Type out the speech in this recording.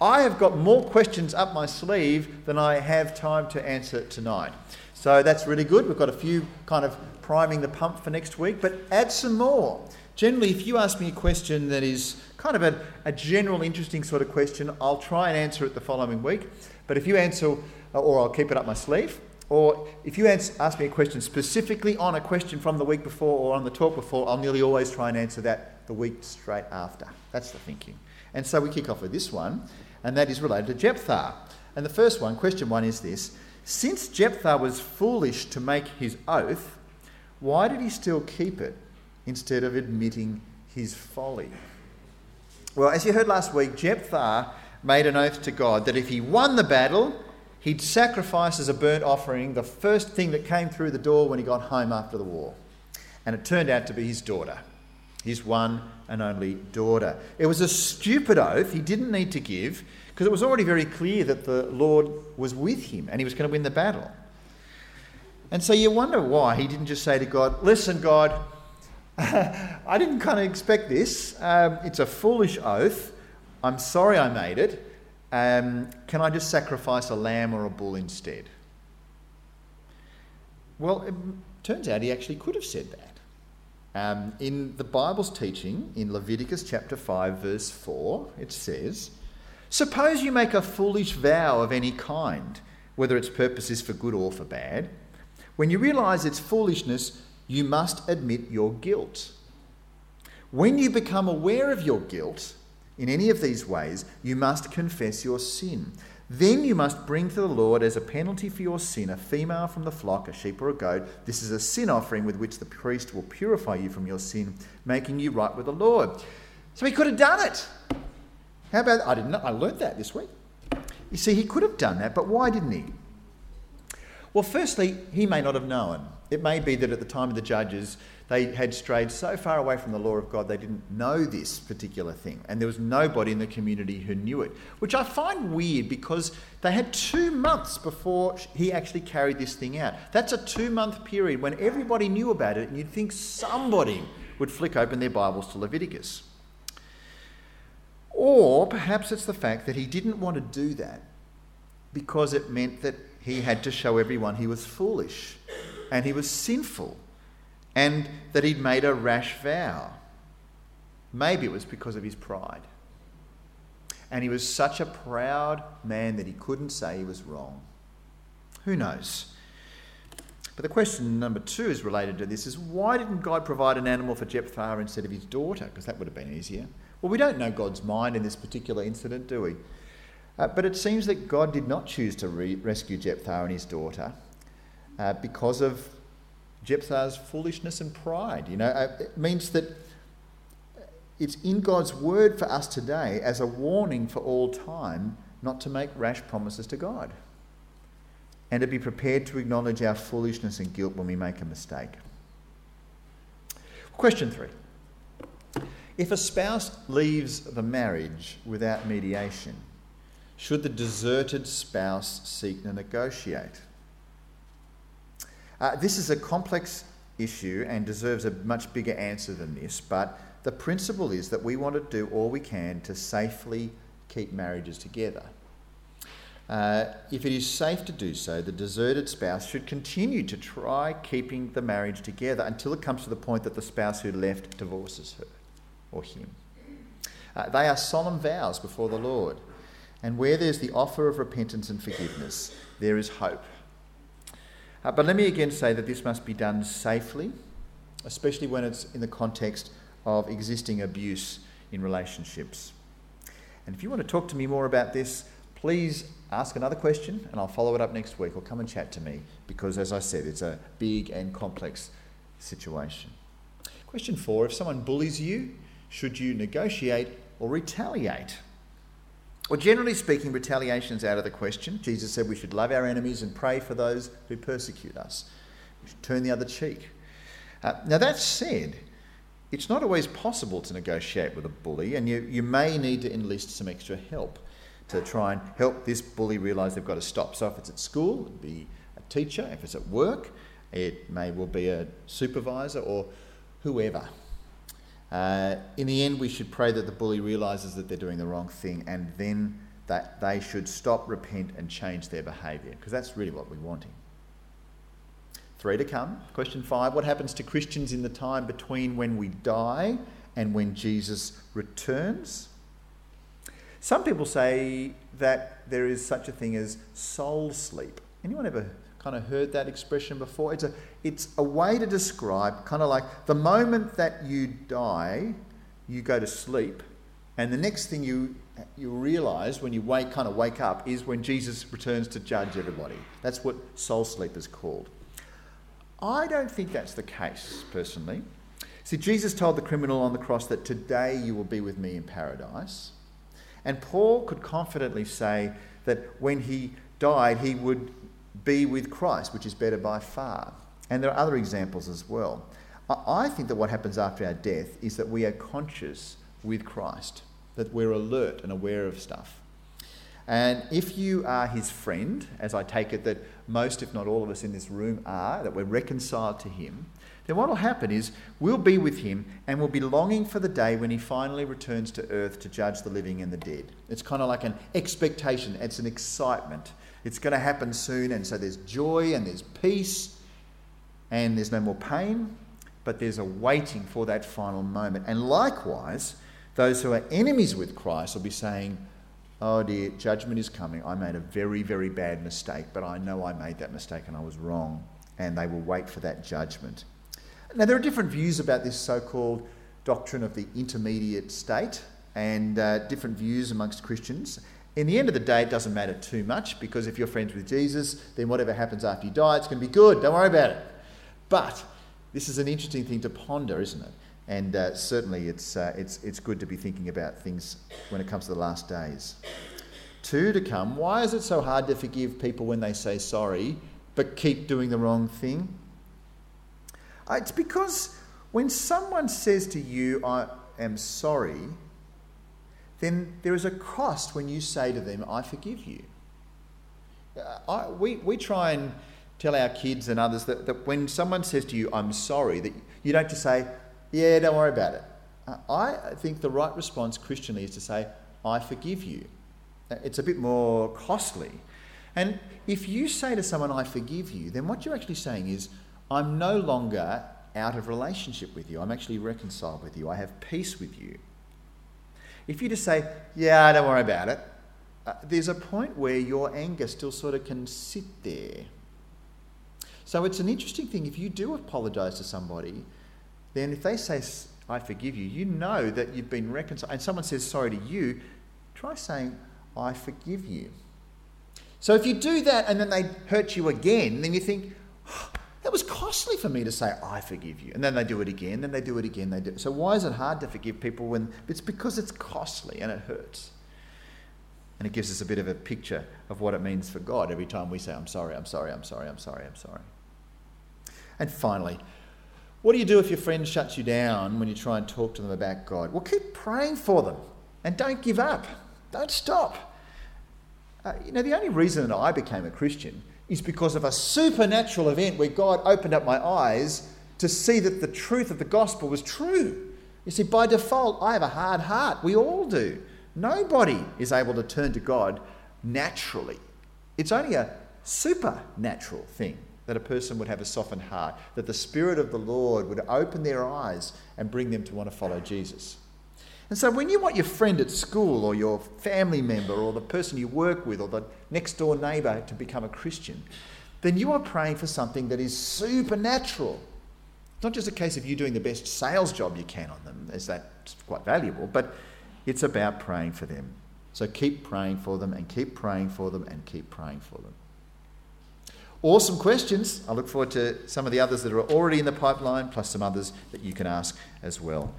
I have got more questions up my sleeve than I have time to answer tonight. So that's really good. We've got a few kind of priming the pump for next week, but add some more. Generally, if you ask me a question that is kind of a, a general, interesting sort of question, I'll try and answer it the following week. But if you answer, or I'll keep it up my sleeve, or if you ask me a question specifically on a question from the week before or on the talk before, I'll nearly always try and answer that the week straight after. That's the thinking. And so we kick off with this one, and that is related to Jephthah. And the first one, question one, is this Since Jephthah was foolish to make his oath, why did he still keep it instead of admitting his folly? Well, as you heard last week, Jephthah made an oath to God that if he won the battle, he'd sacrifice as a burnt offering the first thing that came through the door when he got home after the war. And it turned out to be his daughter, his one and only daughter. It was a stupid oath he didn't need to give because it was already very clear that the Lord was with him and he was going to win the battle. And so you wonder why he didn't just say to God, Listen, God, I didn't kind of expect this. Um, it's a foolish oath. I'm sorry I made it. Um, can I just sacrifice a lamb or a bull instead? Well, it turns out he actually could have said that. Um, in the Bible's teaching, in Leviticus chapter 5, verse 4, it says, Suppose you make a foolish vow of any kind, whether its purpose is for good or for bad. When you realize its foolishness, you must admit your guilt. When you become aware of your guilt in any of these ways, you must confess your sin. Then you must bring to the Lord as a penalty for your sin a female from the flock, a sheep or a goat. This is a sin offering with which the priest will purify you from your sin, making you right with the Lord. So he could have done it. How about I didn't know, I learned that this week. You see, he could have done that, but why didn't he? Well, firstly, he may not have known. It may be that at the time of the judges, they had strayed so far away from the law of God they didn't know this particular thing. And there was nobody in the community who knew it, which I find weird because they had two months before he actually carried this thing out. That's a two month period when everybody knew about it, and you'd think somebody would flick open their Bibles to Leviticus. Or perhaps it's the fact that he didn't want to do that because it meant that he had to show everyone he was foolish and he was sinful and that he'd made a rash vow. Maybe it was because of his pride. And he was such a proud man that he couldn't say he was wrong. Who knows? But the question number two is related to this is why didn't God provide an animal for Jephthah instead of his daughter? Because that would have been easier. Well, we don't know God's mind in this particular incident, do we? Uh, but it seems that God did not choose to re- rescue Jephthah and his daughter uh, because of Jephthah's foolishness and pride. You know, uh, it means that it's in God's word for us today as a warning for all time not to make rash promises to God and to be prepared to acknowledge our foolishness and guilt when we make a mistake. Question three. If a spouse leaves the marriage without mediation, should the deserted spouse seek to negotiate? Uh, this is a complex issue and deserves a much bigger answer than this, but the principle is that we want to do all we can to safely keep marriages together. Uh, if it is safe to do so, the deserted spouse should continue to try keeping the marriage together until it comes to the point that the spouse who left divorces her or him. Uh, they are solemn vows before the Lord. And where there's the offer of repentance and forgiveness, there is hope. Uh, but let me again say that this must be done safely, especially when it's in the context of existing abuse in relationships. And if you want to talk to me more about this, please ask another question and I'll follow it up next week or come and chat to me because, as I said, it's a big and complex situation. Question four If someone bullies you, should you negotiate or retaliate? Well, generally speaking, retaliation is out of the question. Jesus said we should love our enemies and pray for those who persecute us. We should turn the other cheek. Uh, now, that said, it's not always possible to negotiate with a bully, and you, you may need to enlist some extra help to try and help this bully realise they've got to stop. So, if it's at school, it'd be a teacher. If it's at work, it may well be a supervisor or whoever. Uh, in the end, we should pray that the bully realises that they're doing the wrong thing and then that they should stop, repent, and change their behaviour, because that's really what we're wanting. Three to come. Question five What happens to Christians in the time between when we die and when Jesus returns? Some people say that there is such a thing as soul sleep. Anyone ever kind of heard that expression before? It's a, it's a way to describe kind of like the moment that you die, you go to sleep, and the next thing you you realize when you wake kind of wake up is when Jesus returns to judge everybody. That's what soul sleep is called. I don't think that's the case personally. See, Jesus told the criminal on the cross that today you will be with me in paradise. And Paul could confidently say that when he died, he would be with Christ, which is better by far. And there are other examples as well. I think that what happens after our death is that we are conscious with Christ, that we're alert and aware of stuff. And if you are his friend, as I take it that most, if not all of us in this room are, that we're reconciled to him, then what will happen is we'll be with him and we'll be longing for the day when he finally returns to earth to judge the living and the dead. It's kind of like an expectation, it's an excitement. It's going to happen soon, and so there's joy and there's peace and there's no more pain, but there's a waiting for that final moment. And likewise, those who are enemies with Christ will be saying, Oh dear, judgment is coming. I made a very, very bad mistake, but I know I made that mistake and I was wrong. And they will wait for that judgment. Now, there are different views about this so called doctrine of the intermediate state and uh, different views amongst Christians. In the end of the day, it doesn't matter too much because if you're friends with Jesus, then whatever happens after you die, it's going to be good. Don't worry about it. But this is an interesting thing to ponder, isn't it? And uh, certainly it's, uh, it's, it's good to be thinking about things when it comes to the last days. Two to come. Why is it so hard to forgive people when they say sorry but keep doing the wrong thing? Uh, it's because when someone says to you, I am sorry, then there is a cost when you say to them, I forgive you. Uh, I, we, we try and tell our kids and others that, that when someone says to you, I'm sorry, that you don't just say, Yeah, don't worry about it. Uh, I think the right response Christianly is to say, I forgive you. Uh, it's a bit more costly. And if you say to someone, I forgive you, then what you're actually saying is, I'm no longer out of relationship with you. I'm actually reconciled with you. I have peace with you. If you just say, Yeah, don't worry about it, uh, there's a point where your anger still sort of can sit there. So it's an interesting thing. If you do apologize to somebody, then if they say, I forgive you, you know that you've been reconciled. And someone says sorry to you, try saying, I forgive you. So if you do that and then they hurt you again, then you think, that was costly for me to say, I forgive you. And then they do it again, then they do it again, they do it. So why is it hard to forgive people when it's because it's costly and it hurts? And it gives us a bit of a picture of what it means for God every time we say, I'm sorry, I'm sorry, I'm sorry, I'm sorry, I'm sorry. And finally, what do you do if your friend shuts you down when you try and talk to them about God? Well, keep praying for them and don't give up. Don't stop. Uh, you know, the only reason that I became a Christian is because of a supernatural event where God opened up my eyes to see that the truth of the gospel was true. You see, by default, I have a hard heart. We all do. Nobody is able to turn to God naturally. It's only a supernatural thing that a person would have a softened heart, that the Spirit of the Lord would open their eyes and bring them to want to follow Jesus. And so, when you want your friend at school or your family member or the person you work with or the next door neighbour to become a Christian, then you are praying for something that is supernatural. It's not just a case of you doing the best sales job you can on them, as that's quite valuable, but it's about praying for them. So keep praying for them and keep praying for them and keep praying for them. Awesome questions. I look forward to some of the others that are already in the pipeline, plus some others that you can ask as well.